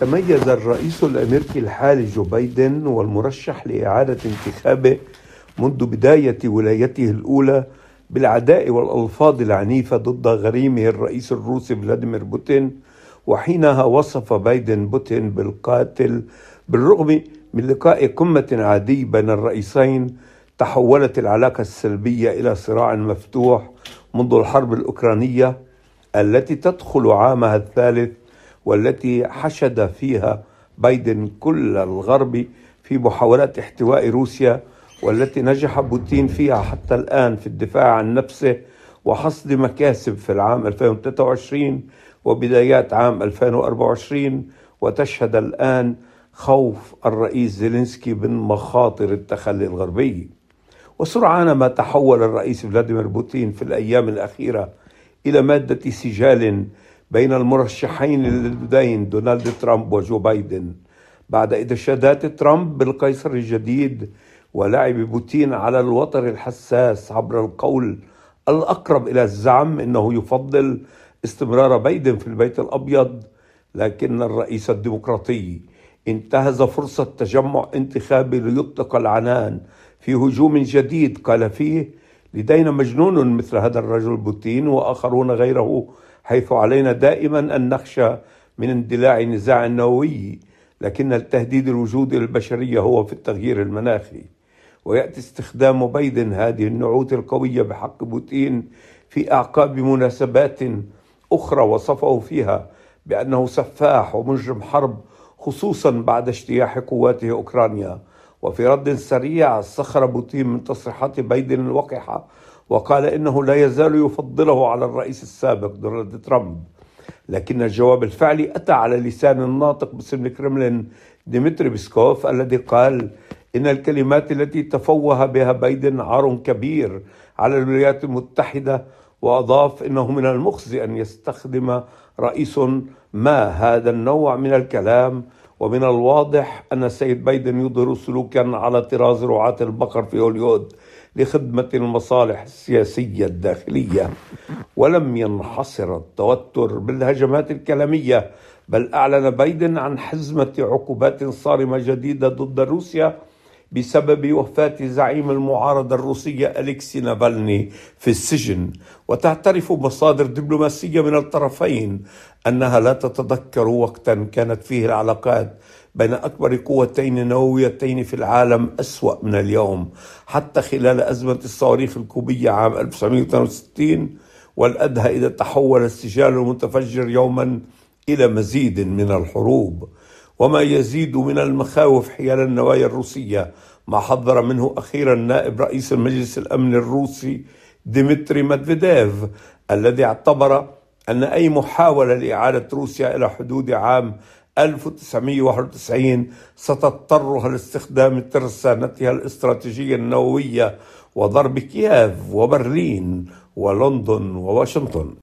تميز الرئيس الأمريكي الحالي جو بايدن والمرشح لإعادة انتخابه منذ بداية ولايته الأولى بالعداء والألفاظ العنيفة ضد غريمه الرئيس الروسي فلاديمير بوتين وحينها وصف بايدن بوتين بالقاتل بالرغم من لقاء قمة عادي بين الرئيسين تحولت العلاقة السلبية إلى صراع مفتوح منذ الحرب الأوكرانية التي تدخل عامها الثالث والتي حشد فيها بايدن كل الغرب في محاولات احتواء روسيا والتي نجح بوتين فيها حتى الآن في الدفاع عن نفسه وحصد مكاسب في العام 2023 وبدايات عام 2024 وتشهد الآن خوف الرئيس زيلينسكي من مخاطر التخلي الغربي. وسرعان ما تحول الرئيس فلاديمير بوتين في الأيام الأخيرة إلى مادة سجال بين المرشحين اللدين دونالد ترامب وجو بايدن. بعد إرشادات ترامب بالقيصر الجديد ولعب بوتين على الوتر الحساس عبر القول الأقرب إلى الزعم أنه يفضل استمرار بايدن في البيت الأبيض لكن الرئيس الديمقراطي انتهز فرصة تجمع انتخابي ليطلق العنان في هجوم جديد قال فيه لدينا مجنون مثل هذا الرجل بوتين وآخرون غيره حيث علينا دائما أن نخشى من اندلاع نزاع نووي لكن التهديد الوجودي للبشرية هو في التغيير المناخي. ويأتي استخدام بايدن هذه النعوت القوية بحق بوتين في أعقاب مناسبات أخرى وصفه فيها بأنه سفاح ومجرم حرب خصوصا بعد اجتياح قواته أوكرانيا. وفي رد سريع سخر بوتين من تصريحات بايدن الوقحة وقال إنه لا يزال يفضله على الرئيس السابق دونالد ترامب. لكن الجواب الفعلي أتى على لسان الناطق باسم الكرملين ديمتري بيسكوف الذي قال إن الكلمات التي تفوه بها بايدن عار كبير على الولايات المتحدة وأضاف إنه من المخزي أن يستخدم رئيس ما هذا النوع من الكلام. ومن الواضح أن السيد بايدن يظهر سلوكا على طراز رعاة البقر في هوليوود لخدمة المصالح السياسية الداخلية. ولم ينحصر التوتر بالهجمات الكلامية بل أعلن بايدن عن حزمة عقوبات صارمة جديدة ضد روسيا بسبب وفاة زعيم المعارضة الروسية أليكسي نافالني في السجن. وتعترف مصادر دبلوماسية من الطرفين أنها لا تتذكر وقتا كانت فيه العلاقات بين أكبر قوتين نوويتين في العالم أسوأ من اليوم. حتى خلال أزمة الصواريخ الكوبية عام 1962 والأدهى إذا تحول السجال المتفجر يوما إلى مزيد من الحروب. وما يزيد من المخاوف حيال النوايا الروسية ما حذر منه أخيرا نائب رئيس المجلس الأمن الروسي ديمتري مدفيديف الذي اعتبر أن أي محاولة لإعادة روسيا إلى حدود عام 1991 ستضطرها لاستخدام ترسانتها الاستراتيجية النووية وضرب كييف وبرلين ولندن وواشنطن.